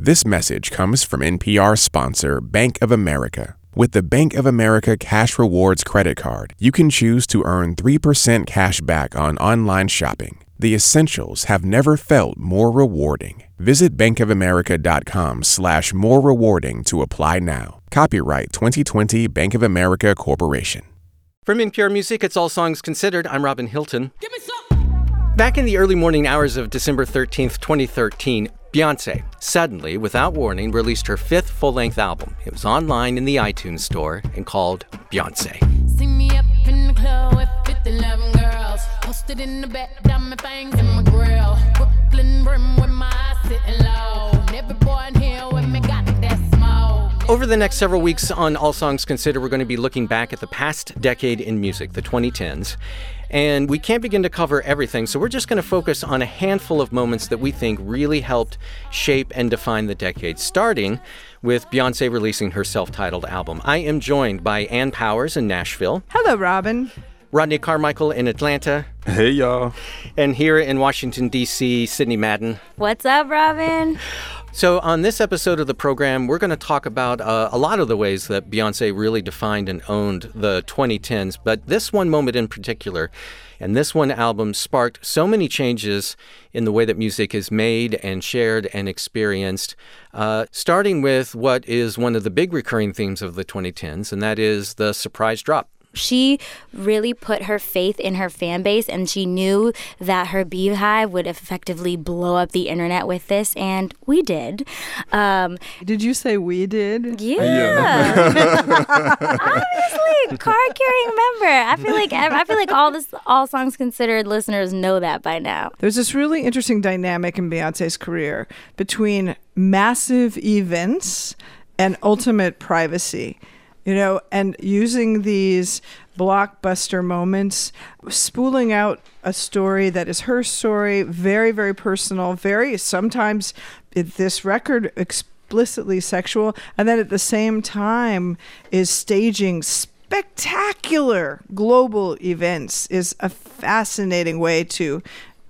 This message comes from NPR sponsor Bank of America. With the Bank of America Cash Rewards credit card, you can choose to earn 3% cash back on online shopping. The essentials have never felt more rewarding. Visit bankofamerica.com slash more rewarding to apply now. Copyright 2020 Bank of America Corporation. From NPR Music, it's All Songs Considered. I'm Robin Hilton. Back in the early morning hours of December 13th, 2013, Beyonce suddenly, without warning, released her fifth full length album. It was online in the iTunes store and called Beyonce. See me up in the club with 50, 11 girls. Posted in the back, diamond fangs in my grill. Brooklyn brim with my eyes sitting low. And every here with me got that smoke. Over the next several weeks on All Songs Considered, we're going to be looking back at the past decade in music, the 2010s. And we can't begin to cover everything, so we're just going to focus on a handful of moments that we think really helped shape and define the decade, starting with Beyonce releasing her self titled album. I am joined by Ann Powers in Nashville, Hello, Robin. Rodney Carmichael in Atlanta, Hey y'all. and here in Washington, D.C., Sydney Madden. What's up, Robin? So, on this episode of the program, we're going to talk about uh, a lot of the ways that Beyonce really defined and owned the 2010s, but this one moment in particular, and this one album sparked so many changes in the way that music is made and shared and experienced, uh, starting with what is one of the big recurring themes of the 2010s, and that is the surprise drop. She really put her faith in her fan base, and she knew that her BeyHive would effectively blow up the internet with this, and we did. Um, Did you say we did? yeah, obviously, card carrying member. I feel like I feel like all this, all songs considered, listeners know that by now. There's this really interesting dynamic in Beyonce's career between massive events and ultimate privacy. You know, and using these blockbuster moments, spooling out a story that is her story, very, very personal, very sometimes this record explicitly sexual, and then at the same time is staging spectacular global events is a fascinating way to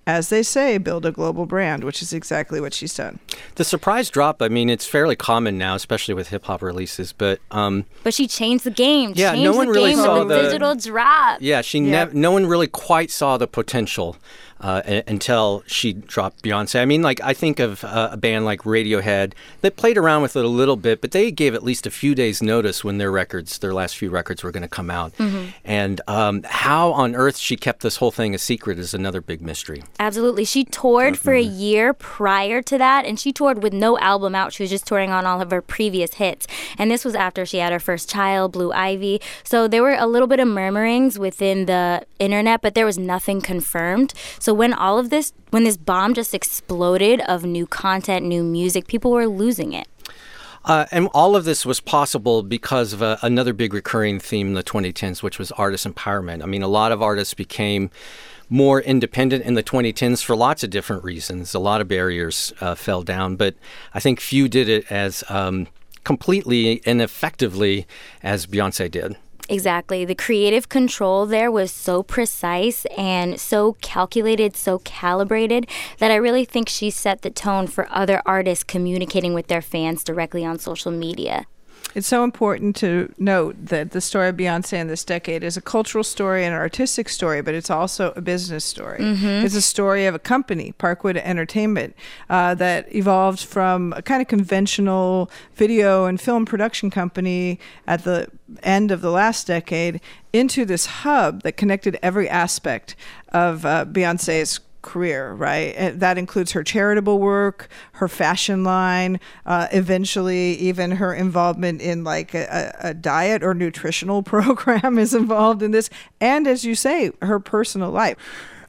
as they say build a global brand which is exactly what she's done The surprise drop, I mean, it's fairly common now, especially with hip hop releases, but um, But she changed the game. Yeah, changed no one the really game saw with the- digital drop. Yeah, she Yeah. never. No one really quite saw the potential uh, until she dropped Beyonce. I mean, like I think of uh, a band like Radiohead that played around with it a little bit, but they gave at least a few days' notice when their records, their last few records, were going to come out. And um, how on earth she kept this whole thing a secret is another big mystery. Absolutely. She toured for a year prior to that, and she toured with no album out. She was just touring on all of her previous hits. And this was after she had her first child, Blue Ivy. So there were a little bit of murmurings within the internet, but there was nothing confirmed. So when all of this, when this bomb just exploded of new content, new music, people were losing it. Uh, and all of this was possible because of a, another big recurring theme in the 2010s, which was artist empowerment. I mean, a lot of artists became more independent in the 2010s for lots of different reasons. A lot of barriers uh, fell down, but I think few did it as um, completely and effectively as Beyonce did. Exactly. The creative control there was so precise and so calculated, so calibrated that I really think she set the tone for other artists communicating with their fans directly on social media. It's so important to note that the story of Beyonce in this decade is a cultural story and an artistic story, but it's also a business story. It's a story of a company, Parkwood Entertainment, uh, that evolved from a kind of conventional video and film production company at the end of the last decade into this hub that connected every aspect of uh, Beyonce's career, right? And that includes her charitable work, her fashion line, uh, eventually even her involvement in like a, a diet or nutritional program is involved in this, and as you say, her personal life.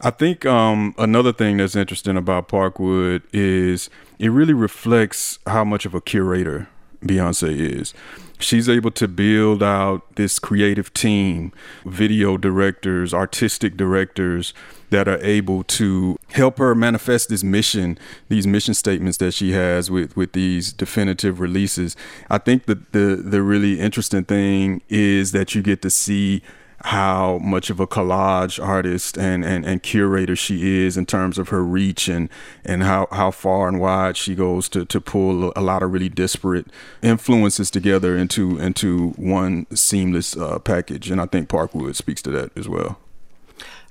I think um, another thing that's interesting about Parkwood is it really reflects how much of a curator Beyonce is. She's able to build out this creative team, video directors, artistic directors that are able to help her manifest this mission, these mission statements that she has with, with these definitive releases. I think that the the really interesting thing is that you get to see how much of a collage artist and, and, and curator she is in terms of her reach and, and how, how far and wide she goes to, to pull a lot of really disparate influences together into into one seamless uh, package. And I think Parkwood speaks to that as well.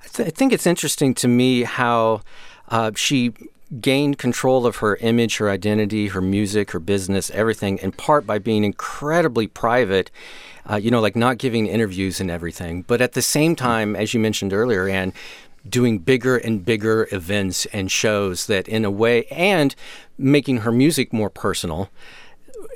I, th- I think it's interesting to me how uh, she gained control of her image, her identity, her music, her business, everything, in part by being incredibly private uh, you know, like not giving interviews and everything. But at the same time, as you mentioned earlier, and doing bigger and bigger events and shows that, in a way, and making her music more personal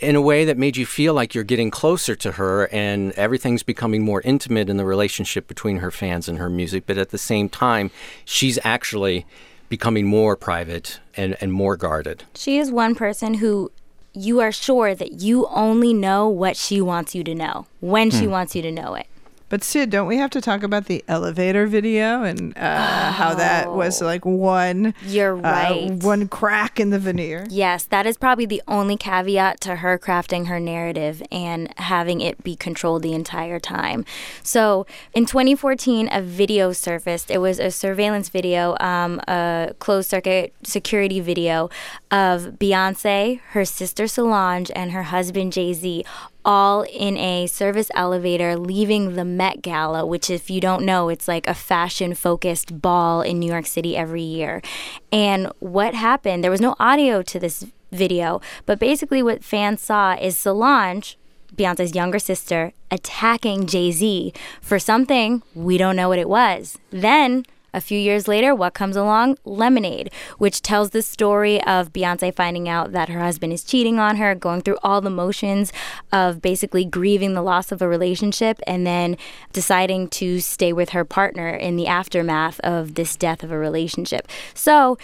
in a way that made you feel like you're getting closer to her and everything's becoming more intimate in the relationship between her fans and her music. But at the same time, she's actually becoming more private and, and more guarded. She is one person who you are sure that you only know what she wants you to know when hmm. she wants you to know it. But Sid, don't we have to talk about the elevator video and uh, oh. how that was oh. like one? You're uh, right. Uh, one crack in the veneer. Yes, that is probably the only caveat to her crafting her narrative and having it be controlled the entire time. So in 2014, a video surfaced. It was a surveillance video, um, a closed circuit security video of Beyonce, her sister Solange, and her husband Jay Z all in a service elevator leaving the Met Gala, which, if you don't know, it's like a fashion focused ball in New York City every year. And what happened, there was no audio to this video, but basically, what fans saw is Solange. Beyonce's younger sister attacking Jay Z for something we don't know what it was. Then a few years later, what comes along? Lemonade, which tells the story of Beyonce finding out that her husband is cheating on her, going through all the motions of basically grieving the loss of a relationship and then deciding to stay with her partner in the aftermath of this death of a relationship. So,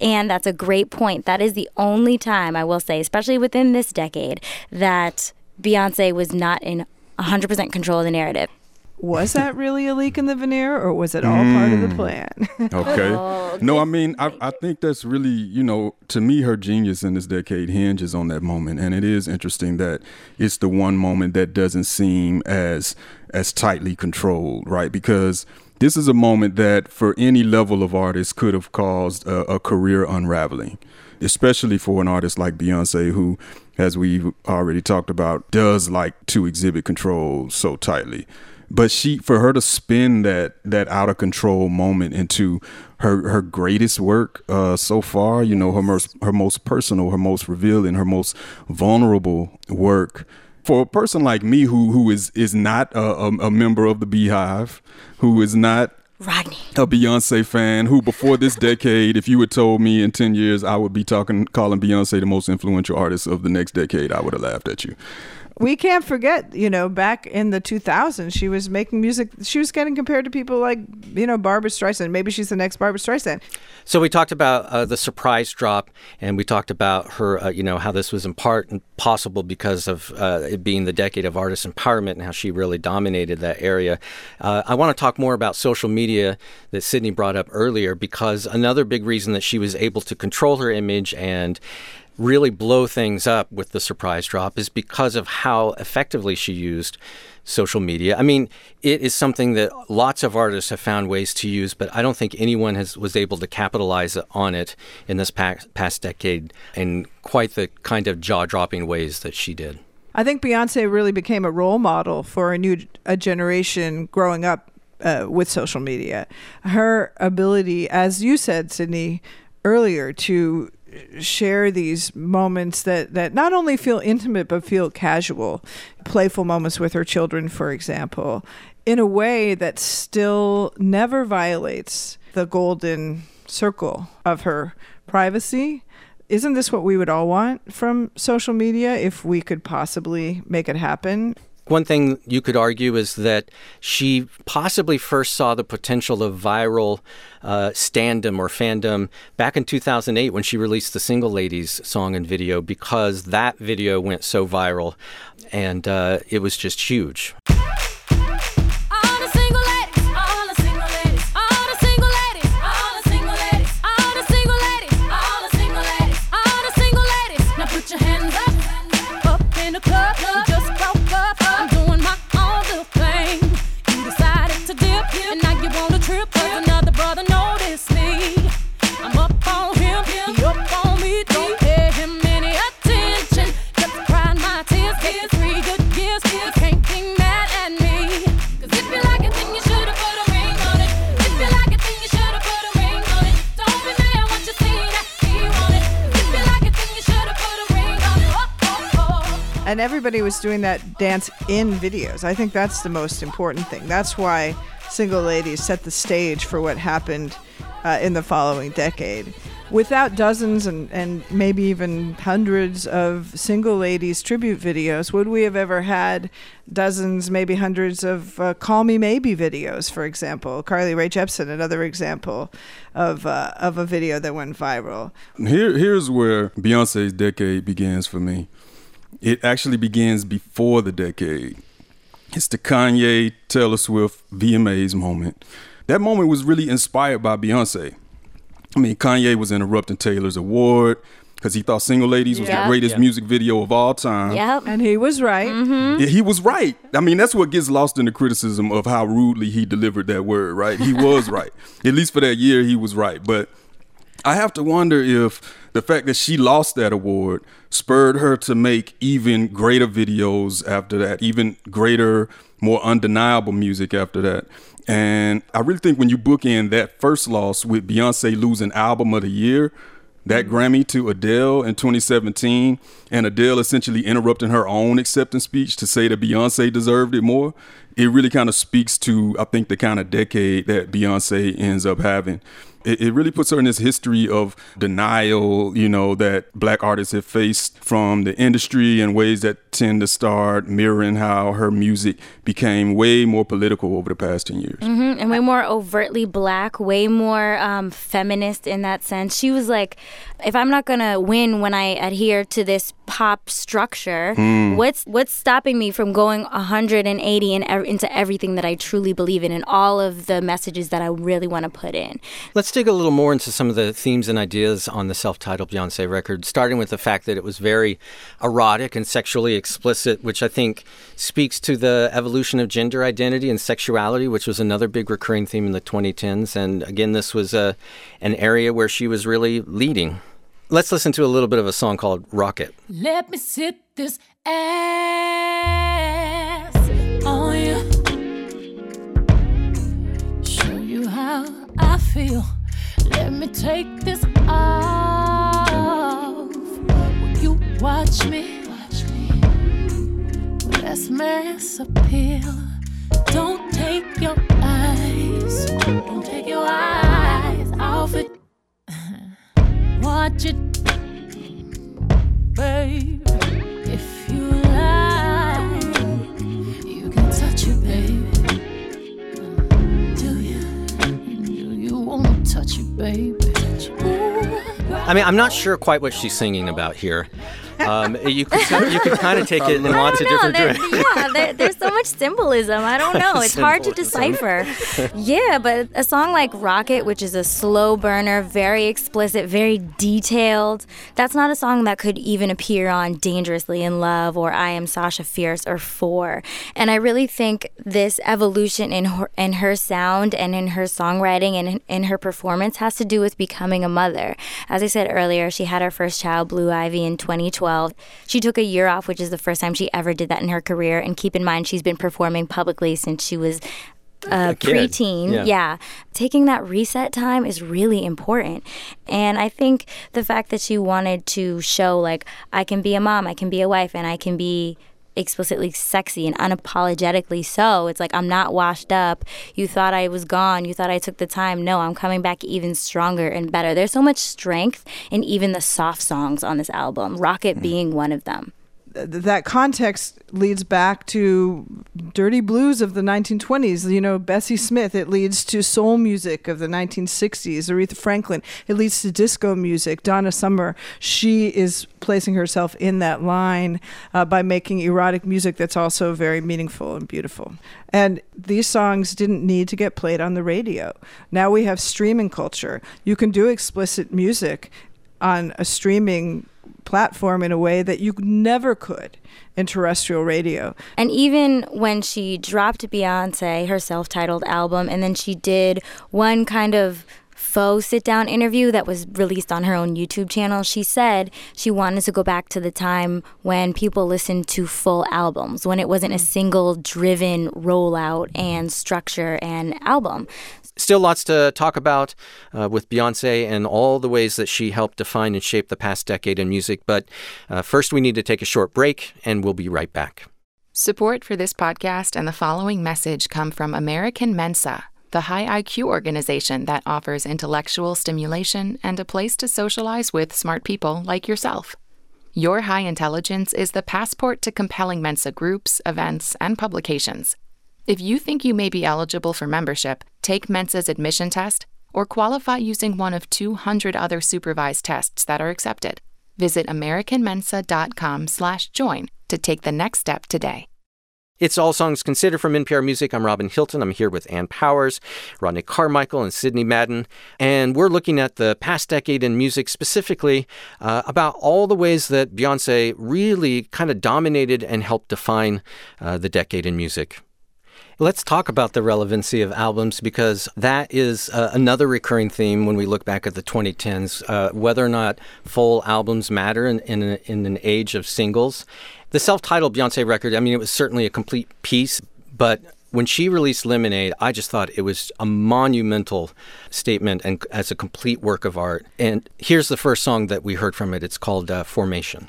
and that's a great point. That is the only time I will say, especially within this decade, that Beyonce was not in 100% control of the narrative was that really a leak in the veneer or was it all mm. part of the mm. plan? okay. Oh, no, I mean, I, I think that's really, you know, to me, her genius in this decade hinges on that moment. And it is interesting that it's the one moment that doesn't seem as as tightly controlled, right? Because this is a moment that for any level of artist could have caused a, a career unraveling, especially for an artist like Beyonce who as we've already talked about, does like to exhibit control so tightly but she for her to spin that that out of control moment into her her greatest work uh, so far you know her most her most personal her most revealing her most vulnerable work for a person like me who who is is not a, a, a member of the BeyHive, who is not Rodney. A Beyonce fan who, before this decade, if you had told me in 10 years I would be talking, calling Beyonce the most influential artist of the next decade, I would have laughed at you we can't forget, you know, back in the 2000s, she was making music. She was getting compared to people like, you know, Barbra Streisand. Maybe she's the next Barbra Streisand. So we talked about uh, the surprise drop, and we talked about her, uh, you know, how this was in part possible because of uh, it being the decade of artist empowerment and how she really dominated that area. Uh, I want to talk more about social media that Sydney brought up earlier because another big reason that she was able to control her image and really blow things up with the surprise drop is because of how effectively she used social media. I mean, it is something that lots of artists have found ways to use, but I don't think anyone has was able to capitalize on it in this past, past decade in quite the kind of jaw-dropping ways that she did. I think Beyonce really became a role model for a new a generation growing up uh, with social media. Her ability, as you said, Sydney, earlier, to share these moments that, that not only feel intimate but feel casual, playful moments with her children, for example, in a way that still never violates the golden circle of her privacy. Isn't this what we would all want from social media if we could possibly make it happen? One thing you could argue is that she possibly first saw the potential of viral uh, or fandom back in 2008 when she released the Single Ladies song and video because that video went so viral and uh, it was just huge. Everybody was doing that dance in videos. I think that's the most important thing. That's why Single Ladies set the stage for what happened uh, in the following decade. Without dozens and, and maybe even hundreds of single ladies tribute videos, would we have ever had dozens, maybe hundreds of uh, Call Me Maybe videos, for example? Carly Rae Jepsen, another example of, uh, of a video that went viral. Here, here's where Beyonce's decade begins for me. It actually begins before the decade. It's the Kanye Taylor Swift VMAs moment. That moment was really inspired by Beyonce. I mean, Kanye was interrupting Taylor's award because he thought Single Ladies was Yeah. the greatest Yeah. music video of all time. Yep. And he was right. Mm-hmm. Yeah, he was right. I mean, that's what gets lost in the criticism of how rudely he delivered that word, right? He was right. At least for that year, he was right. But I have to wonder if the fact that she lost that award spurred her to make even greater videos after that, even greater, more undeniable music after that. And I really think when you bookend that first loss with Beyonce losing album of the year, that Grammy to Adele in 2017, and Adele essentially interrupting her own acceptance speech to say that Beyonce deserved it more, it really kind of speaks to, I think, the kind of decade that Beyonce ends up having. It, it really puts her in this history of denial, you know, that black artists have faced from the industry in ways that tend to start mirroring how her music became way more political over the past 10 years. Mhm, and way more overtly black, way more um, feminist in that sense. She was like, if I'm not gonna win when I adhere to this pop structure, what's what's stopping me from going 180 in, ev- into everything that I truly believe in and all of the messages that I really want to put in? Let's dig a little more into some of the themes and ideas on the self titled Beyonce record, starting with the fact that it was very erotic and sexually explicit, which I think speaks to the evolution of gender identity and sexuality, which was another big recurring theme in the 2010s. And again, this was uh, an area where she was really leading. Let's listen to a little bit of a song called Rocket. Let me sit this ass I feel. Let me take this off. Will you watch me? Watch me. That's mass appeal. Don't take your eyes. Don't take your eyes off it. Watch it babe. You wanna touch it, baby? I mean, I'm not sure quite what she's singing about here. Um, you could you could kind of take it in lots of different there, directions. yeah, there, there's so much symbolism. I don't know. It's hard to decipher. yeah, but a song like Rocket, which is a slow burner, very explicit, very detailed, that's not a song that could even appear on Dangerously in Love or I Am Sasha Fierce or Four. And I really think this evolution in her, in her sound and in her songwriting and in, in her performance has to do with becoming a mother. As I said earlier, she had her first child, Blue Ivy, in 2012. She took a year off, which is the first time she ever did that in her career. And keep in mind, she's been performing publicly since she was uh, a kid. preteen. Yeah. yeah. Taking that reset time is really important. And I think the fact that she wanted to show, like, I can be a mom, I can be a wife, and I can be explicitly sexy and unapologetically so. It's like I'm not washed up. You thought I was gone. You thought I took the time. No, I'm coming back even stronger and better. There's so much strength in even the soft songs on this album, Rocket mm. being one of them. Th- that context leads back to dirty blues of the 1920s you know bessie smith it leads to soul music of the 1960s aretha franklin it leads to disco music donna summer she is placing herself in that line uh, by making erotic music that's also very meaningful and beautiful. And these songs didn't need to get played on the radio. Now we have streaming culture. You can do explicit music on a streaming platform in a way that you never could in terrestrial radio. And even when she dropped Beyonce, her self titled album, and then she did one kind of faux sit down interview that was released on her own YouTube channel, she said she wanted to go back to the time when people listened to full albums, when it wasn't a single driven rollout and structure and album. Still lots to talk about uh, with Beyonce and all the ways that she helped define and shape the past decade in music. But uh, first, we need to take a short break, and we'll be right back. Support for this podcast and the following message come from American Mensa, the high IQ organization that offers intellectual stimulation and a place to socialize with smart people like yourself. Your high intelligence is the passport to compelling Mensa groups, events, and publications. If you think you may be eligible for membership, take Mensa's admission test or qualify using one of 200 other supervised tests that are accepted. Visit americanmensa.com/join to take the next step today. It's All Songs Considered from NPR Music. I'm Robin Hilton. I'm here with Ann Powers, Rodney Carmichael, and Sydney Madden. And we're looking at the past decade in music, specifically uh, about all the ways that Beyonce really kind of dominated and helped define uh, the decade in music. Let's talk about the relevancy of albums because that is uh, another recurring theme when we look back at the 2010s, uh, whether or not full albums matter in, in, in an age of singles. The self titled Beyonce record, I mean, it was certainly a complete piece, but when she released Lemonade, I just thought it was a monumental statement and as a complete work of art. And here's the first song that we heard from it. It's called uh, Formation.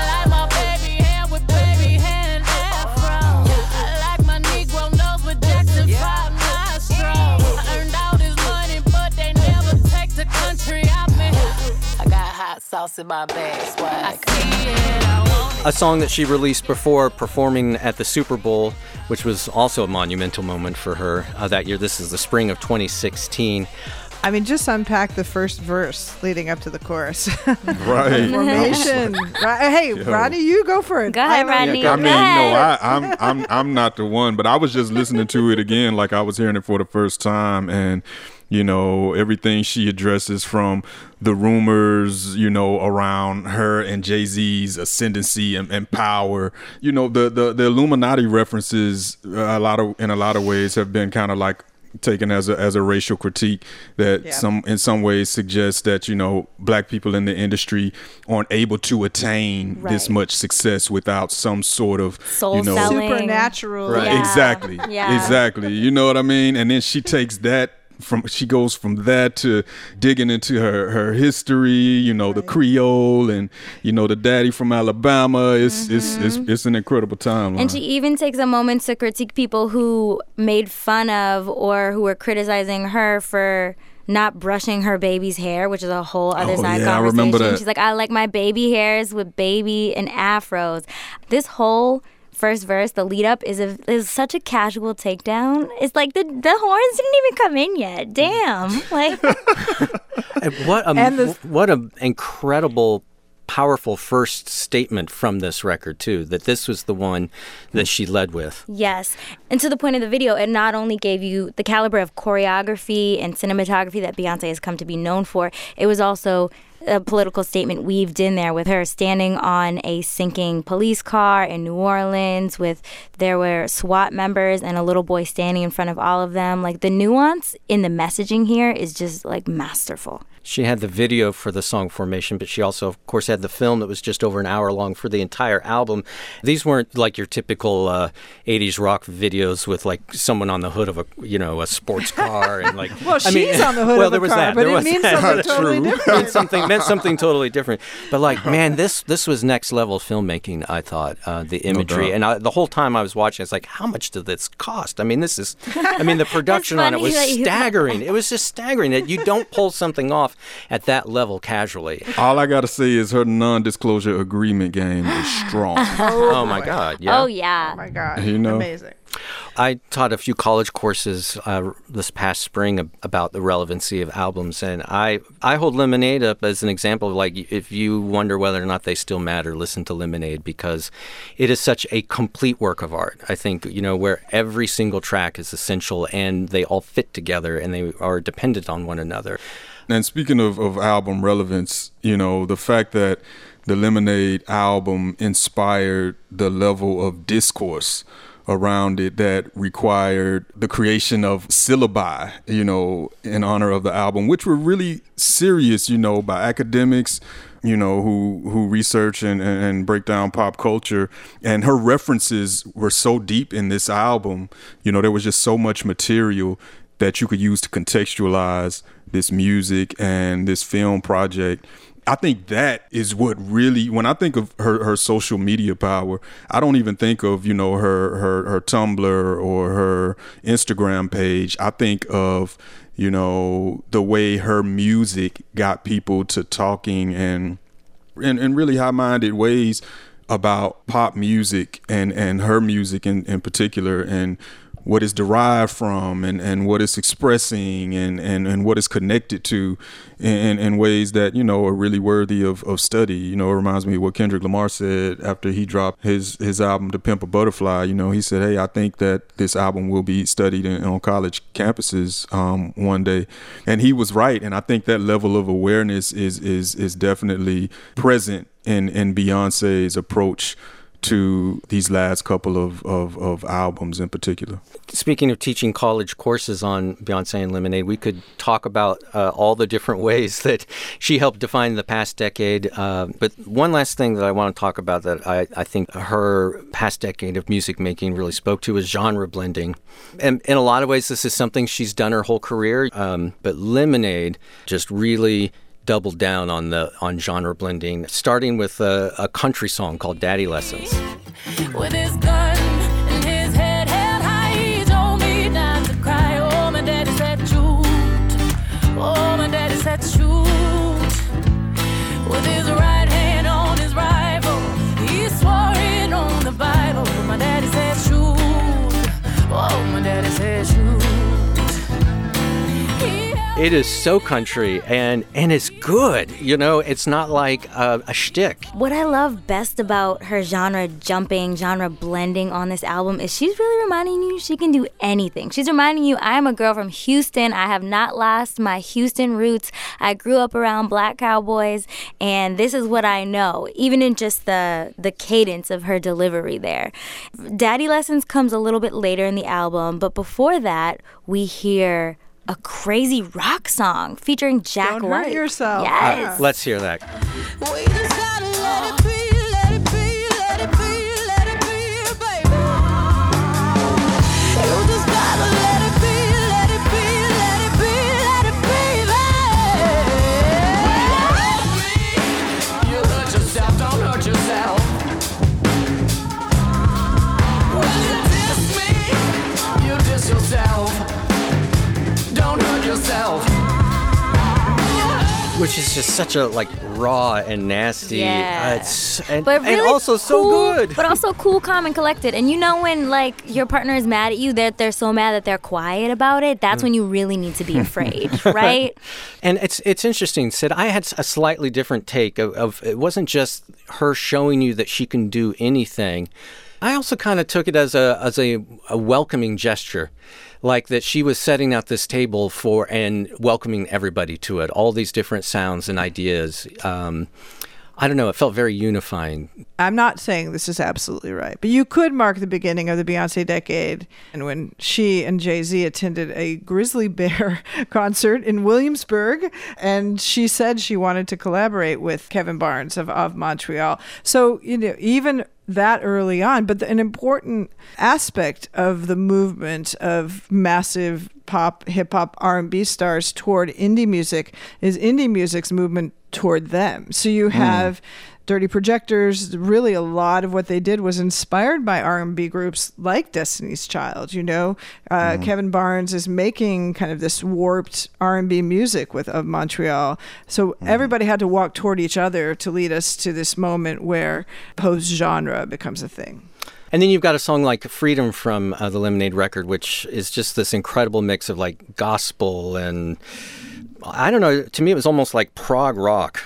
Sauce in my bag, swag. I see it, it. A song that she released before performing at the Super Bowl, which was also a monumental moment for her uh, that year. This is the spring of 2016. I mean, just unpack the first verse leading up to the chorus. Right. Formation. Right. Hey, Rodney, you go for it. Go ahead, I know- Rodney. I mean, Go no, ahead. I, I'm I'm I'm not the one, but I was just listening to it again, like I was hearing it for the first time, and you know everything she addresses from the rumors, you know, around her and Jay Z's ascendancy and, and power. You know, the the the Illuminati references uh, a lot of in a lot of ways have been kind of like taken as a as a racial critique that Yeah. some in some ways suggests that you know black people in the industry aren't able to attain this much success without some sort of Soul you know selling. Supernatural. Right. Yeah. exactly Yeah. exactly you know what i mean and then she takes that from she goes from that to digging into her her history you know the creole and you know the daddy from alabama. It's it's, mm-hmm. it's it's an incredible time And she even takes a moment to critique people who made fun of or who were criticizing her for not brushing her baby's hair, which is a whole other Oh, side yeah, conversation. She's like, I like my baby hairs with baby and afros. This whole first verse, the lead up, is a is such a casual takedown. It's like the the horns didn't even come in yet. Damn, like And what a And the- what a incredible powerful first statement from this record too that this was the one that she led with Yes. And to the point of the video, it not only gave you the caliber of choreography and cinematography that Beyonce has come to be known for, it was also a political statement weaved in there with her standing on a sinking police car in New Orleans with there were SWAT members and a little boy standing in front of all of them. Like the nuance in the messaging here is just like masterful. She had the video for the song Formation, but she also, of course, had the film that was just over an hour long for the entire album. These weren't like your typical uh, 80s rock videos with like someone on the hood of a, you know, a sports car and like. Well, I mean, she's on the hood well, of the there was car, that. but There it was means that. something totally True. different. meant something meant something totally different. But like, man, this this was next level filmmaking. I thought uh, the imagery, doubt. and I, the whole time I was watching, it's like, how much did this cost? I mean, this is, I mean, the production on it was that you- staggering. It was just staggering that you don't pull something off at that level casually. all i gotta say is her non-disclosure agreement game is strong Oh, my God! Yeah. Oh yeah. Oh my God. You know? Amazing. I taught a few college courses uh, this past spring about the relevancy of albums, and I I hold Lemonade up as an example of like if you wonder whether or not they still matter, listen to Lemonade because it is such a complete work of art. I think you know where every single track is essential and they all fit together and they are dependent on one another. And speaking of, of album relevance, you know the fact that the Lemonade album inspired the level of discourse around it that required the creation of syllabi, you know, in honor of the album, which were really serious, you know, by academics, you know, who who research and, and break down pop culture. And her references were so deep in this album, you know, there was just so much material that you could use to contextualize this music and this film project I think that is what really when I think of her her social media power, I don't even think of, you know, her her her Tumblr or her Instagram page. I think of, you know, the way her music got people to talking and in, in really high-minded ways about pop music and and her music in in particular and what is derived from and, and what it's expressing and, and, and what it's connected to in, in ways that, you know, are really worthy of, of study. You know, it reminds me of what Kendrick Lamar said after he dropped his, his album, To Pimp a Butterfly. You know, he said, hey, I think that this album will be studied in, on college campuses um, one day. And he was right. And I think that level of awareness is, is, is definitely present in, in Beyonce's approach to these last couple of, of, of, albums in particular. Speaking of teaching college courses on Beyonce and Lemonade, we could talk about uh, all the different ways that she helped define the past decade. Uh, but one last thing that I want to talk about that I, I think her past decade of music making really spoke to is genre blending. And in a lot of ways, this is something she's done her whole career. Um, but Lemonade just really doubled down on the on genre blending, starting with a, a country song called "Daddy Lessons." With It is so country and and it's good. You know, it's not like a, a shtick. What I love best about her genre jumping, genre blending on this album is she's really reminding you she can do anything. She's reminding you I am a girl from Houston. I have not lost my Houston roots. I grew up around black cowboys and this is what I know, even in just the the cadence of her delivery there. Daddy Lessons comes a little bit later in the album, but before that, we hear a crazy rock song featuring Jack Don't White. hurt yourself. Yes. Uh, let's hear that. Which is just such a like raw and nasty. Yeah. Uh, it's, and, but really and also so good. But also cool, calm, and collected. And you know when like your partner is mad at you, that they're, they're so mad that they're quiet about it. That's mm. when you really need to be afraid, right? And it's it's interesting. Sid, I had a slightly different take of, of it wasn't just her showing you that she can do anything. I also kind of took it as a as a, a welcoming gesture like that she was setting out this table for and welcoming everybody to it, all these different sounds and ideas. Um, I don't know. It felt very unifying. I'm not saying this is absolutely right, but you could mark the beginning of the Beyonce decade. And when she and Jay Z attended a Grizzly Bear concert in Williamsburg, and she said she wanted to collaborate with Kevin Barnes of, of Montreal. So, you know, even that early on. But the, an important aspect of the movement of massive pop, hip hop, R and B stars toward indie music is indie music's movement toward them. So you hmm. have. Mm. Dirty Projectors, really a lot of what they did was inspired by R&B groups like Destiny's Child. You know, uh, mm. Kevin Barnes is making kind of this warped R&B music with of Montreal. So mm. everybody had to walk toward each other to lead us to this moment where post genre becomes a thing. And then you've got a song like Freedom from uh, the Lemonade record, which is just this incredible mix of like gospel and I don't know, to me it was almost like prog rock.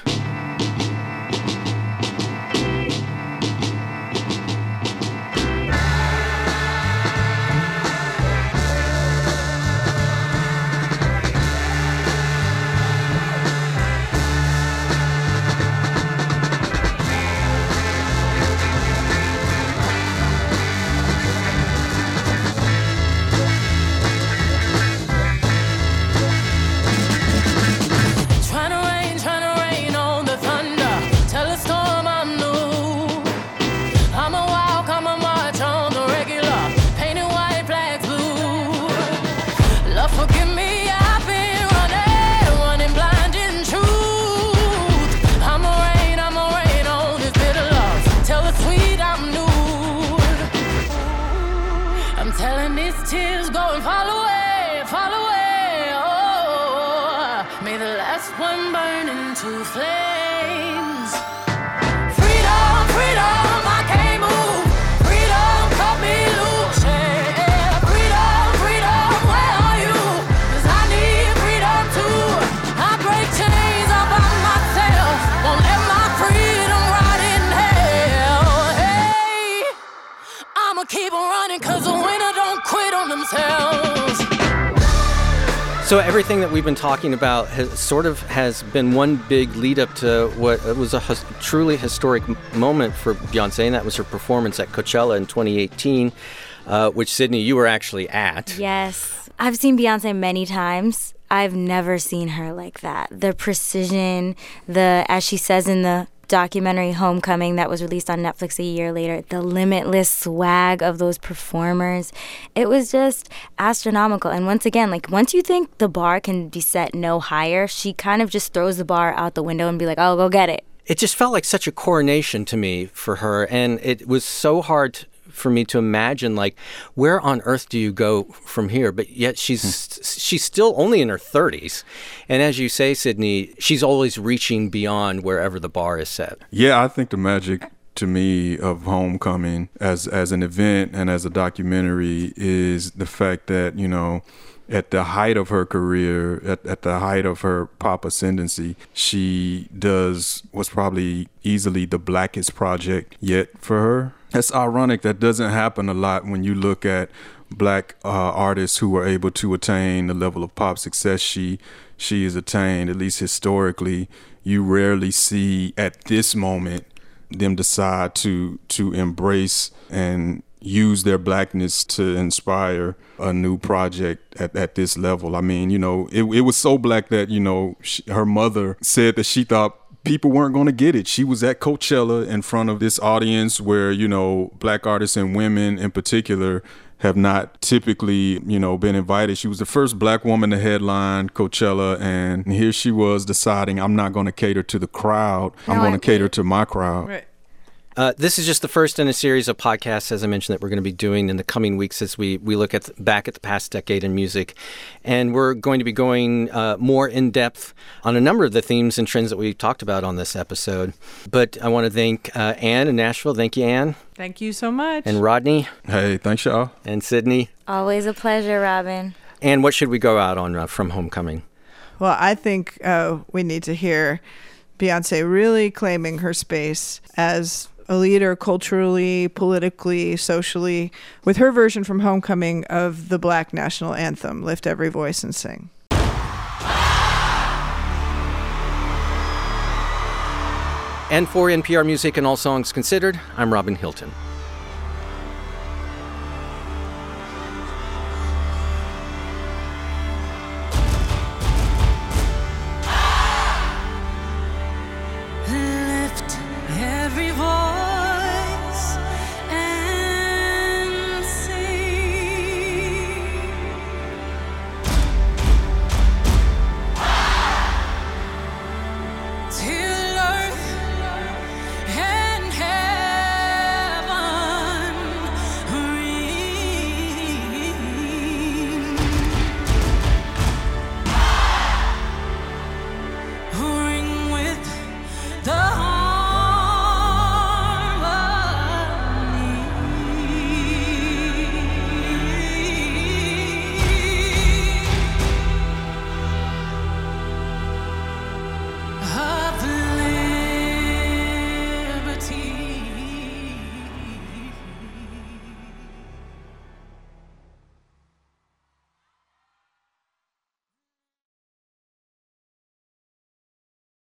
So everything that we've been talking about has sort of has been one big lead up to what was a his- truly historic moment for Beyonce, and that was her performance at Coachella in 2018, uh, which Sydney you were actually at. Yes. I've seen Beyonce many times. I've never seen her like that. The precision, the, as she says in the documentary Homecoming that was released on Netflix a year later, the limitless swag of those performers. It was just astronomical. And once again, like once you think the bar can be set no higher, she kind of just throws the bar out the window and be like, oh, go get it. It just felt like such a coronation to me for her, and it was so hard for me to imagine like where on earth do you go from here? But yet she's hmm. she's still only in her 30s and as you say Sydney she's always reaching beyond wherever the bar is set. Yeah, I think the magic to me of Homecoming as as an event and as a documentary is the fact that you know at the height of her career, at, at the height of her pop ascendancy, she does what's probably easily the blackest project yet for her. It's ironic that doesn't happen a lot when you look at black uh, artists who were able to attain the level of pop success she she has attained, at least historically. You rarely see at this moment them decide to to embrace and use their blackness to inspire a new project at, at this level. I mean, you know, it, it was so black that, you know, she, her mother said that she thought people weren't going to get it. She was at Coachella in front of this audience where, you know, black artists and women in particular have not typically, you know, been invited. She was the first black woman to headline Coachella and here she was deciding I'm not going to cater to the crowd. I'm going to cater to my crowd. Right. Uh, this is just the first in a series of podcasts, as I mentioned, that we're going to be doing in the coming weeks as we, we look at back at the past decade in music. And we're going to be going uh, more in depth on a number of the themes and trends that we talked about on this episode. But I want to thank uh, Ann in Nashville. Thank you, Ann. Thank you so much. And Rodney Hey, thanks y'all. and Sydney. Always a pleasure, Robin. And what should we go out on uh, from Homecoming? Well, I think uh, we need to hear Beyonce really claiming her space as a leader culturally, politically, socially, with her version from Homecoming of the Black National Anthem Lift Every Voice and Sing. And for NPR Music and All Songs Considered, I'm Robin Hilton.